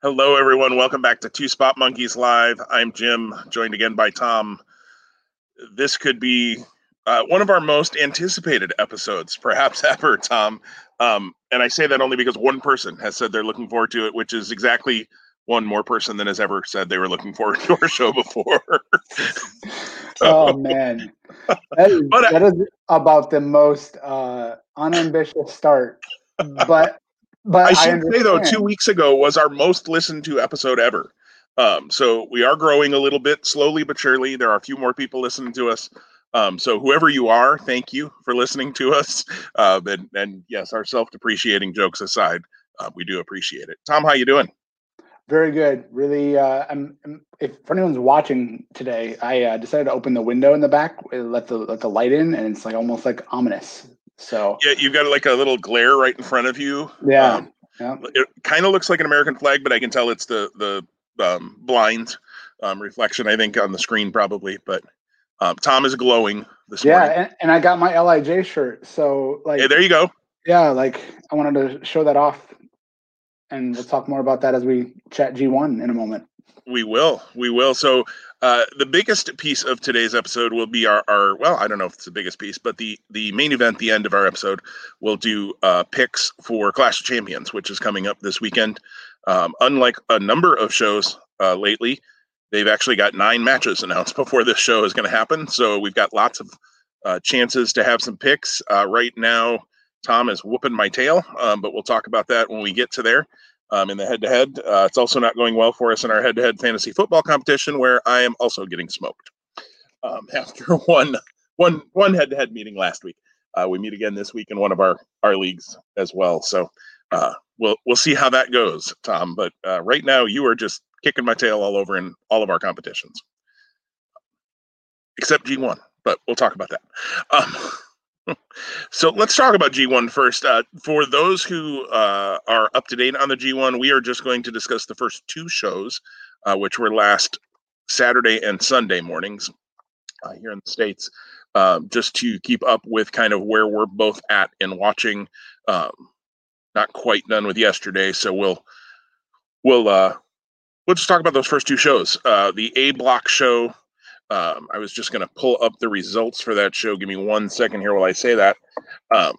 Hello, everyone. Welcome back to Two Spot Monkeys Live. I'm Jim, joined again by Tom. This could be uh, one of our most anticipated episodes, perhaps ever, Tom. Um, and I say that only because one person has said they're looking forward to it, which is exactly one more person than has ever said they were looking forward to our show before. oh man, that is, but, that is about the most uh, unambitious start. But but I should I say though, two weeks ago was our most listened to episode ever. Um, so we are growing a little bit slowly but surely. There are a few more people listening to us. Um, so whoever you are, thank you for listening to us. Uh, and, and yes, our self-depreciating jokes aside, uh, we do appreciate it. Tom, how you doing? Very good. Really, uh, I'm, I'm, if for anyone's watching today, I uh, decided to open the window in the back, let the let the light in, and it's like almost like ominous. So yeah, you've got like a little glare right in front of you. Yeah, um, yeah. It kind of looks like an American flag, but I can tell it's the the um, blind um, reflection. I think on the screen probably, but um, Tom is glowing this yeah, morning. and, and I got my Lij shirt, so like, yeah, there you go. Yeah, like I wanted to show that off, and we'll talk more about that as we chat G1 in a moment. We will. We will. So uh, the biggest piece of today's episode will be our, our well, I don't know if it's the biggest piece, but the the main event, the end of our episode, we'll do uh, picks for Clash of Champions, which is coming up this weekend. Um, unlike a number of shows uh, lately, they've actually got nine matches announced before this show is going to happen. So we've got lots of uh, chances to have some picks. Uh, right now, Tom is whooping my tail, um, but we'll talk about that when we get to there um, in the head to head. It's also not going well for us in our head to head fantasy football competition, where I am also getting smoked um, after one one one head to head meeting last week. Uh, we meet again this week in one of our our leagues as well. So uh, we'll we'll see how that goes, Tom. But uh, right now, you are just kicking my tail all over in all of our competitions, except G1. But we'll talk about that. Um, so let's talk about G1 first. Uh, for those who uh, are up to date on the G1, we are just going to discuss the first two shows, uh, which were last Saturday and Sunday mornings uh, here in the States, um, just to keep up with kind of where we're both at in watching. Um, not quite done with yesterday, so we'll we'll uh, we'll just talk about those first two shows. Uh, the A Block show um, I was just going to pull up the results for that show. Give me one second here while I say that. Um,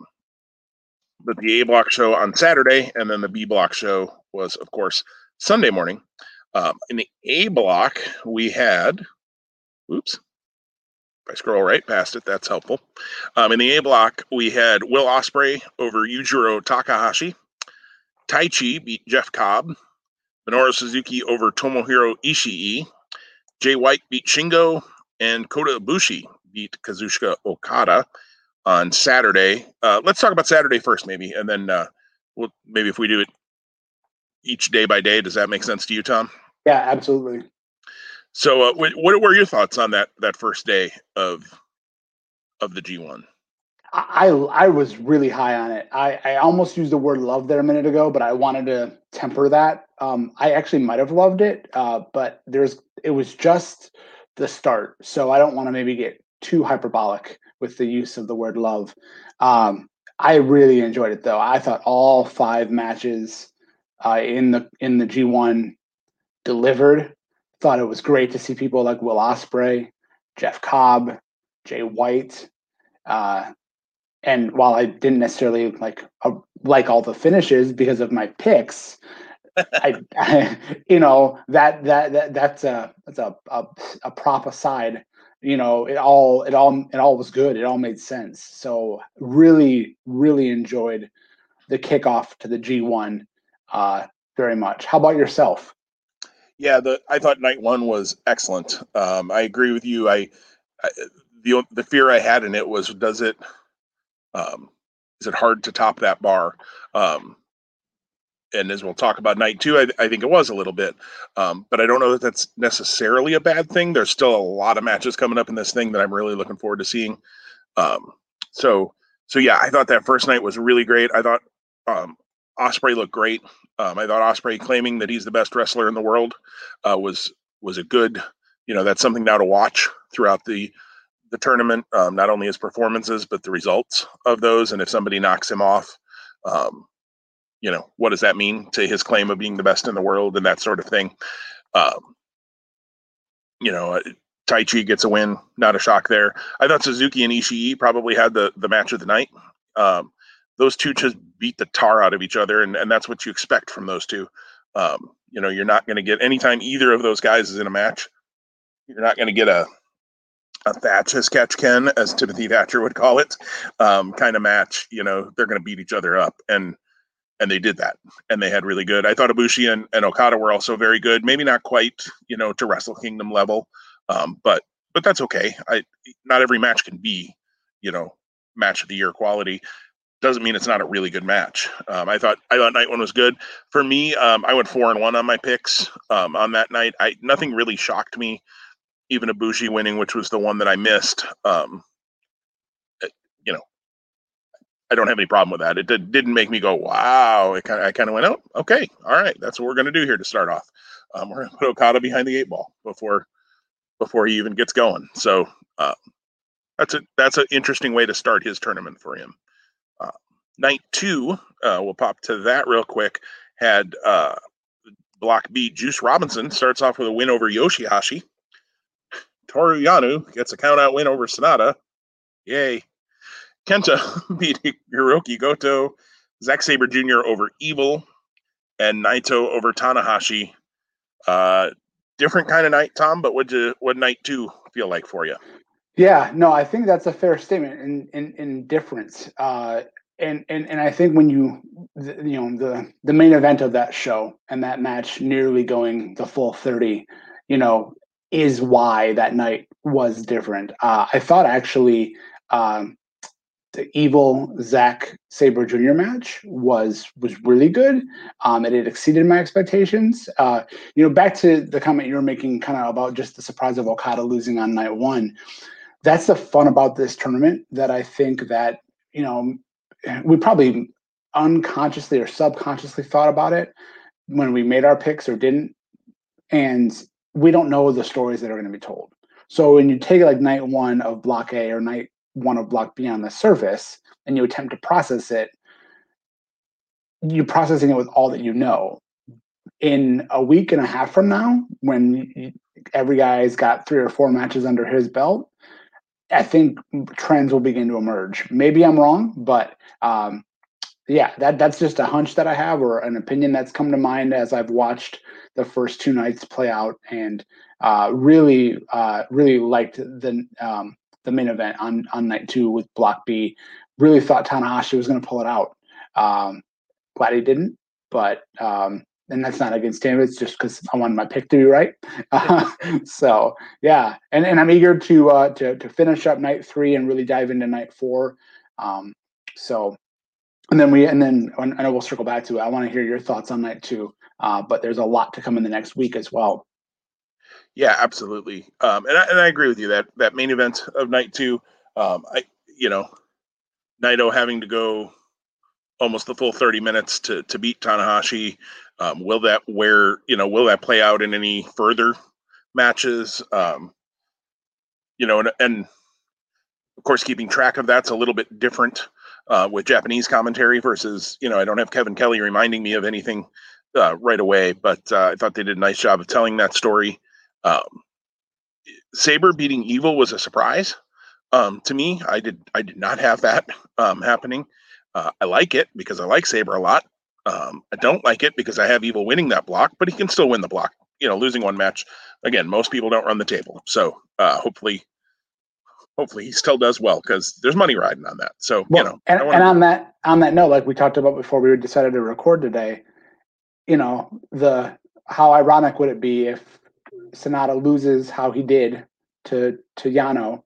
but the A block show on Saturday, and then the B block show was, of course, Sunday morning. Um, in the A block, we had, oops, if I scroll right past it, that's helpful. Um, in the A block, we had Will Ospreay over Yujiro Takahashi. Taichi beat Jeff Cobb. Minoru Suzuki over Tomohiro Ishii. Jay White beat Shingo, and Kota Ibushi beat Kazuchika Okada on Saturday. Uh, let's talk about Saturday first, maybe, and then uh, we'll maybe if we do it each day by day. Does that make sense to you, Tom? Yeah, absolutely. So, uh, what, what were your thoughts on that that first day of of the G one? I I was really high on it. I, I almost used the word love there a minute ago, but I wanted to temper that. Um, I actually might have loved it, uh, but there's it was just the start, so I don't want to maybe get too hyperbolic with the use of the word love. Um, I really enjoyed it though. I thought all five matches uh, in the in the G one delivered. Thought it was great to see people like Will Ospreay, Jeff Cobb, Jay White. Uh, and while I didn't necessarily like uh, like all the finishes because of my picks, I, I, you know that that that that's a that's a, a a prop aside. You know, it all it all it all was good. It all made sense. So really, really enjoyed the kickoff to the G1 uh, very much. How about yourself? Yeah, the I thought night one was excellent. Um, I agree with you. I, I the the fear I had in it was does it um, is it hard to top that bar? Um, and as we'll talk about night two, I, I think it was a little bit, um, but I don't know that that's necessarily a bad thing. There's still a lot of matches coming up in this thing that I'm really looking forward to seeing. Um, so, so yeah, I thought that first night was really great. I thought um, Ospreay looked great. Um, I thought Ospreay claiming that he's the best wrestler in the world uh, was was a good, you know, that's something now to watch throughout the the tournament, um, not only his performances but the results of those. And if somebody knocks him off, um, you know, what does that mean to his claim of being the best in the world and that sort of thing. Um, you know, Taichi gets a win, not a shock there. I thought Suzuki and Ishii probably had the the match of the night. Um, those two just beat the tar out of each other, and, and that's what you expect from those two. Um, you know, you're not going to get anytime either of those guys is in a match. You're not going to get a a Thatcher's catch can, as Timothy Thatcher would call it, um, kind of match. You know, they're going to beat each other up, and and they did that, and they had really good. I thought Ibushi and, and Okada were also very good. Maybe not quite, you know, to Wrestle Kingdom level, um, but but that's okay. I not every match can be, you know, match of the year quality. Doesn't mean it's not a really good match. Um, I thought I thought night one was good for me. Um, I went four and one on my picks um, on that night. I nothing really shocked me even Ibushi winning, which was the one that I missed. Um, eh, you know, I don't have any problem with that. It did, didn't make me go, wow. It kind of, I kind of went, oh, okay, all right, that's what we're going to do here to start off. Um, we're going to put Okada behind the eight ball before before he even gets going. So uh, that's a that's an interesting way to start his tournament for him. Uh, night two, uh, we'll pop to that real quick. Had uh, Block B, Juice Robinson starts off with a win over Yoshihashi. Toru Yano gets a countout win over Sanada. Yay. Kenta beat Hiroki Goto. Zack Sabre Jr. over Evil. And Naito over Tanahashi. Uh, different kind of night, Tom, but what what night two feel like for you? Yeah, no, I think that's a fair statement in in, in difference. Uh, and, and and I think when you the, you know the the main event of that show and that match nearly going the full 30 you know is why that night was different. Uh, I thought actually um, the Evil Zack Sabre Jr. match was was really good. Um, and it exceeded my expectations. Uh, you know, back to the comment you were making, kind of about just the surprise of Okada losing on night one. That's the fun about this tournament. That I think that you know we probably unconsciously or subconsciously thought about it when we made our picks or didn't. And we don't know the stories that are going to be told. So when you take like night one of block A or night one of block B on the surface and you attempt to process it, you're processing it with all that you know. In a week and a half from now, when every guy's got three or four matches under his belt, I think trends will begin to emerge. Maybe I'm wrong, but um, yeah, that that's just a hunch that I have or an opinion that's come to mind as I've watched the first two nights play out, and uh, really, uh, really liked the um, the main event on on night two with Block B. Really thought Tanahashi was going to pull it out. Um, glad he didn't, but um, and that's not against him. It's just because I wanted my pick to be right. Uh, so yeah, and, and I'm eager to uh, to to finish up night three and really dive into night four. Um, so and then we and then I know we'll circle back to it. I want to hear your thoughts on night two. Uh, but there's a lot to come in the next week as well. Yeah, absolutely. Um, and I, and I agree with you that that main event of night two, um, I you know, Naito having to go almost the full 30 minutes to to beat Tanahashi. Um, will that where you know will that play out in any further matches? Um, you know, and, and of course, keeping track of that's a little bit different uh, with Japanese commentary versus you know I don't have Kevin Kelly reminding me of anything uh, right away, but uh, I thought they did a nice job of telling that story. Um, Sabre beating Evil was a surprise um, to me. I did I did not have that um, happening. Uh, I like it because I like Sabre a lot. Um, I don't like it because I have Evil winning that block, but he can still win the block. You know, losing one match again. Most people don't run the table, so uh, hopefully, hopefully he still does well because there's money riding on that. So well, you know, and, and on that on that note, like we talked about before we decided to record today, you know, the how ironic would it be if Sanada loses how he did to to Yano,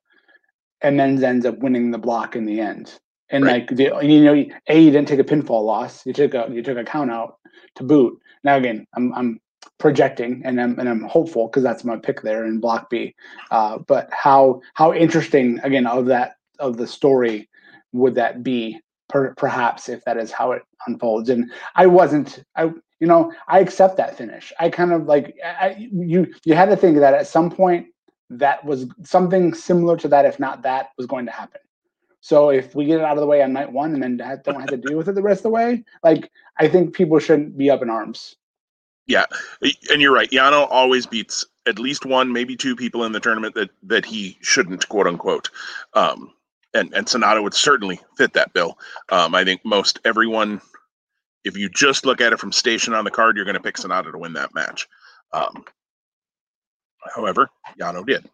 and then ends up winning the block in the end. And right. like the, you know, a you didn't take a pinfall loss. You took a you took a count out to boot. Now again, I'm I'm projecting and I'm and I'm hopeful because that's my pick there in block B. Uh, but how how interesting again of that of the story would that be? Per, perhaps if that is how it unfolds. And I wasn't I you know, I accept that finish. I kind of like I, you. You had to think that at some point that was something similar to that, if not that, was going to happen. So if we get it out of the way on night one and then don't have to deal with it the rest of the way, like I think people shouldn't be up in arms. Yeah, and you're right. Yano always beats at least one, maybe two people in the tournament that that he shouldn't, quote unquote. Um, and and Sanada would certainly fit that bill. Um, I think most everyone, if you just look at it from station on the card, you're going to pick Sanada to win that match. Um, however, Yano did.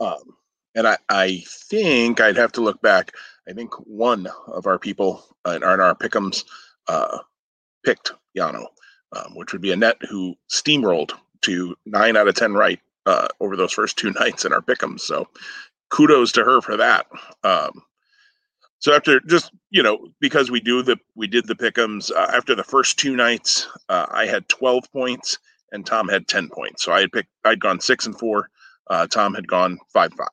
Um, and I, I think I'd have to look back. I think one of our people our, in our pickums uh, picked Yano, um, which would be Annette, who steamrolled to nine out of ten right uh, over those first two nights in our pickums. So kudos to her for that. Um, so after just you know because we do the we did the pickums uh, after the first two nights, uh, I had twelve points and Tom had ten points. So I had picked I'd gone six and four. Uh, Tom had gone five five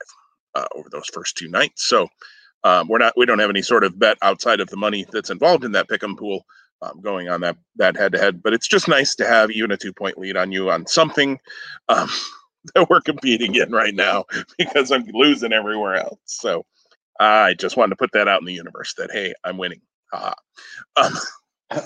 uh, over those first two nights. So um, we're not we don't have any sort of bet outside of the money that's involved in that pick'em pool um, going on that that head to head. But it's just nice to have even a two point lead on you on something um, that we're competing in right now because I'm losing everywhere else. So I just wanted to put that out in the universe that hey, I'm winning. Uh,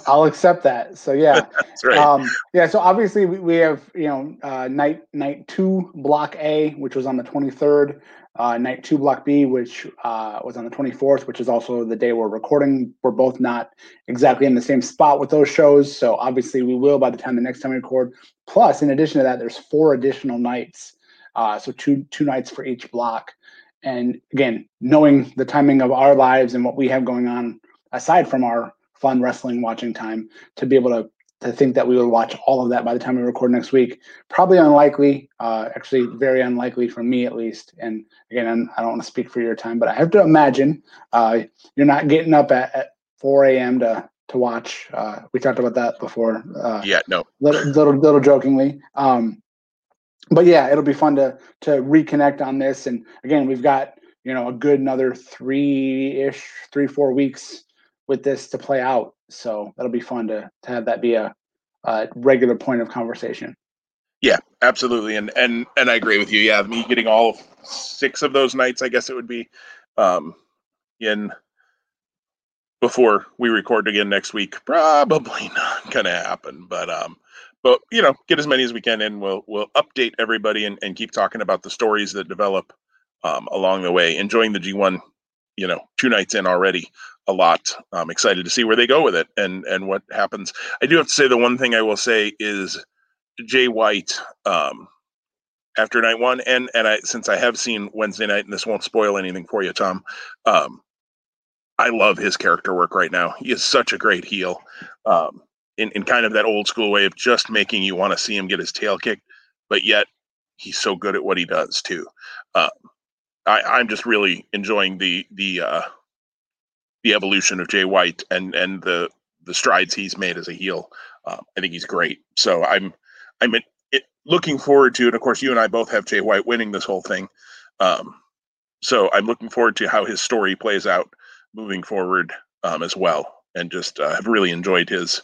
I'll accept that. So yeah, right. um, yeah. So obviously we, we have you know uh, night night two block A, which was on the 23rd. Uh, night two block B, which uh, was on the 24th, which is also the day we're recording. We're both not exactly in the same spot with those shows, so obviously we will by the time the next time we record. Plus, in addition to that, there's four additional nights, uh, so two two nights for each block. And again, knowing the timing of our lives and what we have going on aside from our fun wrestling watching time to be able to to think that we would watch all of that by the time we record next week. Probably unlikely uh, actually very unlikely for me at least. And again I'm, i do not want to speak for your time but i have to imagine uh, you're not getting up at, at 4 a.m to to watch uh, we talked about that before uh, yeah no. little, little little jokingly. Um, but yeah it'll be fun to to reconnect on this. And again we've got you know a good another three ish three four weeks with this to play out. So that'll be fun to to have that be a, a regular point of conversation. Yeah, absolutely, and and and I agree with you. Yeah, me getting all six of those nights, I guess it would be, um, in before we record again next week. Probably not gonna happen, but um, but you know, get as many as we can and We'll we'll update everybody and and keep talking about the stories that develop um, along the way. Enjoying the G1, you know, two nights in already a lot. I'm excited to see where they go with it and and what happens. I do have to say the one thing I will say is Jay White um, after night one, and and I since I have seen Wednesday night, and this won't spoil anything for you, Tom. Um, I love his character work right now. He is such a great heel, um, in in kind of that old school way of just making you want to see him get his tail kicked, but yet he's so good at what he does too. Uh, I, I'm just really enjoying the the uh, the evolution of Jay White and and the the strides he's made as a heel. Uh, I think he's great. So I'm I'm it, looking forward to it. Of course, you and I both have Jay White winning this whole thing. Um, so I'm looking forward to how his story plays out moving forward um, as well. And just uh, have really enjoyed his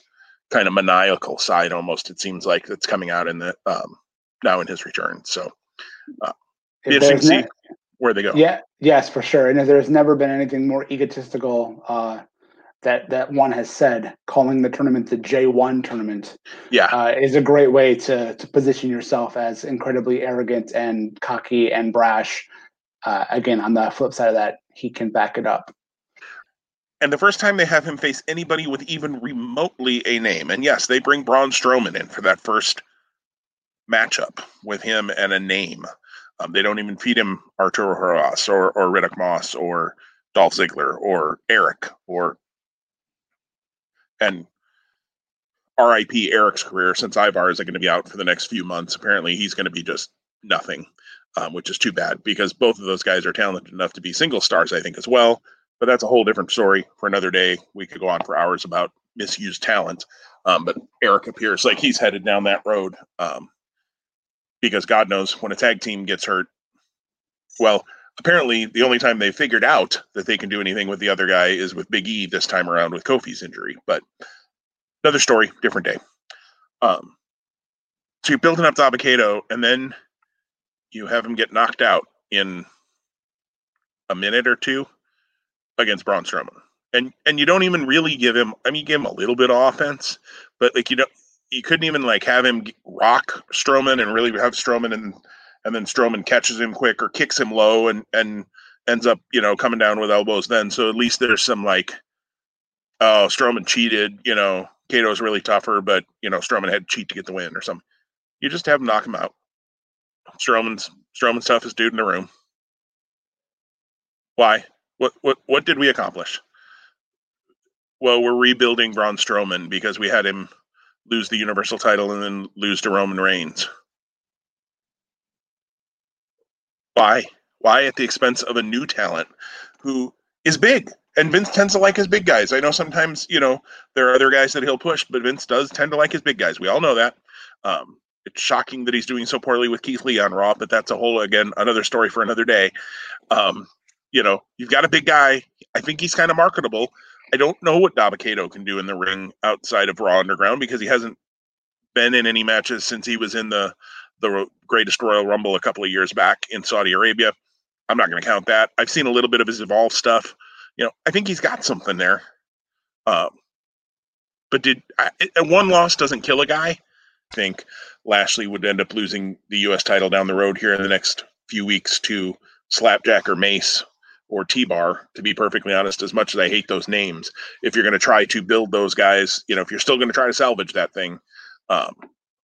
kind of maniacal side almost. It seems like that's coming out in the um, now in his return. So uh, interesting to see where they go. Yeah, yes, for sure. And if there's never been anything more egotistical uh, that that one has said. Calling the tournament the J1 tournament, yeah, uh, is a great way to to position yourself as incredibly arrogant and cocky and brash. Uh, again, on the flip side of that, he can back it up. And the first time they have him face anybody with even remotely a name, and yes, they bring Braun Strowman in for that first matchup with him and a name. Um, they don't even feed him Arturo Ruas or, or Riddick Moss or Dolph Ziggler or Erik or and RIP Erik's career since Ivar isn't going to be out for the next few months. Apparently, he's going to be just nothing, um, which is too bad because both of those guys are talented enough to be single stars, I think, as well. But that's a whole different story for another day. We could go on for hours about misused talent. Um, but Erik appears like he's headed down that road. Um, because God knows when a tag team gets hurt, well, apparently the only time they figured out that they can do anything with the other guy is with Big E this time around with Kofi's injury. But another story, different day. Um, so you're building up Dabba-Kato, and then you have him get knocked out in a minute or two against Braun Strowman. And and you don't even really give him I mean you give him a little bit of offense, but like you don't you couldn't even like have him rock Strowman and really have Strowman and and then Strowman catches him quick or kicks him low and and ends up, you know, coming down with elbows then. So at least there's some like oh, Strowman cheated, you know, Kato's really tougher, but you know, Strowman had to cheat to get the win or something. You just have him knock him out. Strowman's Strowman's toughest dude in the room. Why? What what what did we accomplish? Well, we're rebuilding Braun Strowman because we had him lose the Universal title and then lose to Roman Reigns. Why? Why at the expense of a new talent who is big? And Vince tends to like his big guys. I know sometimes, you know, there are other guys that he'll push, but Vince does tend to like his big guys. We all know that. Um, it's shocking that he's doing so poorly with Keith Lee on Raw, but that's a whole again another story for another day. Um, you know, you've got a big guy. I think he's kind of marketable. I don't know what Dabba-Kato can do in the ring outside of Raw Underground because he hasn't been in any matches since he was in the the greatest Royal Rumble a couple of years back in Saudi Arabia. I'm not going to count that. I've seen a little bit of his Evolve stuff. You know, I think he's got something there. Um, but did I, one loss doesn't kill a guy? I think Lashley would end up losing the U.S. title down the road here in the next few weeks to Slapjack or Mace or T Bar, to be perfectly honest, as much as I hate those names. If you're going to try to build those guys, you know, if you're still going to try to salvage that thing, um,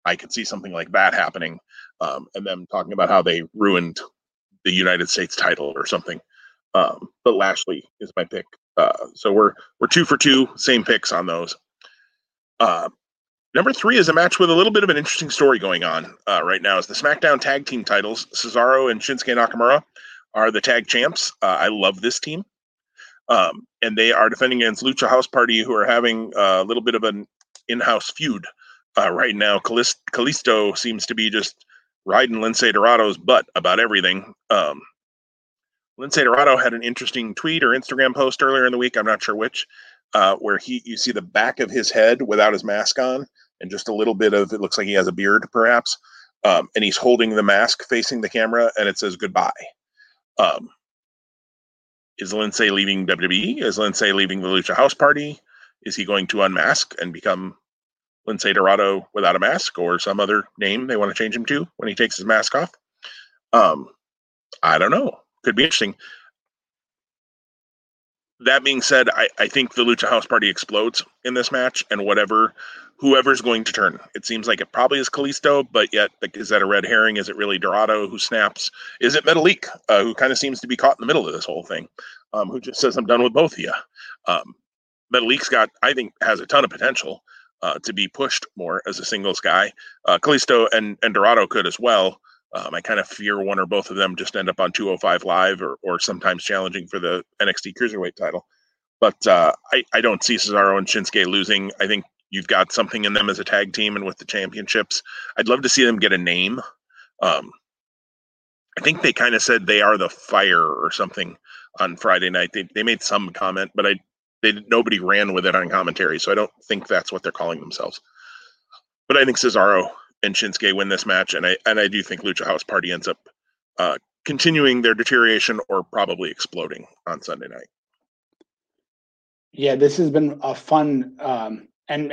I could see something like that happening. Um, and them talking about how they ruined the United States title or something. Um, but Lashley is my pick. Uh, so we're we're two for two, same picks on those. Uh, Number three is a match with a little bit of an interesting story going on uh, right now. Is the SmackDown Tag Team titles? Cesaro and Shinsuke Nakamura are the tag champs. Uh, I love this team, um, and they are defending against Lucha House Party, who are having a little bit of an in-house feud uh, right now. Kalisto seems to be just riding Lince Dorado's butt about everything. Um, Lince Dorado had an interesting tweet or Instagram post earlier in the week. I'm not sure which, uh, where he you see the back of his head without his mask on, and just a little bit of it looks like he has a beard, perhaps. Um, and he's holding the mask facing the camera, and it says goodbye. Um, is Lince leaving WWE? Is Lince leaving the Lucha House Party? Is he going to unmask and become Lince Dorado without a mask or some other name they want to change him to when he takes his mask off? Um, I don't know. Could be interesting that being said, I, I think the Lucha House Party explodes in this match, and whatever whoever's going to turn. It seems like it probably is Kalisto, but yet like, is that a red herring? Is it really Dorado who snaps? Is it Metalik uh, who kind of seems to be caught in the middle of this whole thing? Um, who just says I'm done with both of you? Um, Metalik's got I think has a ton of potential uh, to be pushed more as a singles guy. Uh, Kalisto and and Dorado could as well. Um, I kind of fear one or both of them just end up on 205 Live or, or sometimes challenging for the NXT Cruiserweight title. But uh, I, I don't see Cesaro and Shinsuke losing. I think you've got something in them as a tag team and with the championships. I'd love to see them get a name. Um, I think they kind of said they are the fire or something on Friday night. They, they made some comment, but I they nobody ran with it on commentary, so I don't think that's what they're calling themselves. But I think Cesaro and Shinsuke win this match, and I and I do think Lucha House Party ends up uh, continuing their deterioration or probably exploding on Sunday night. Yeah, this has been a fun um, and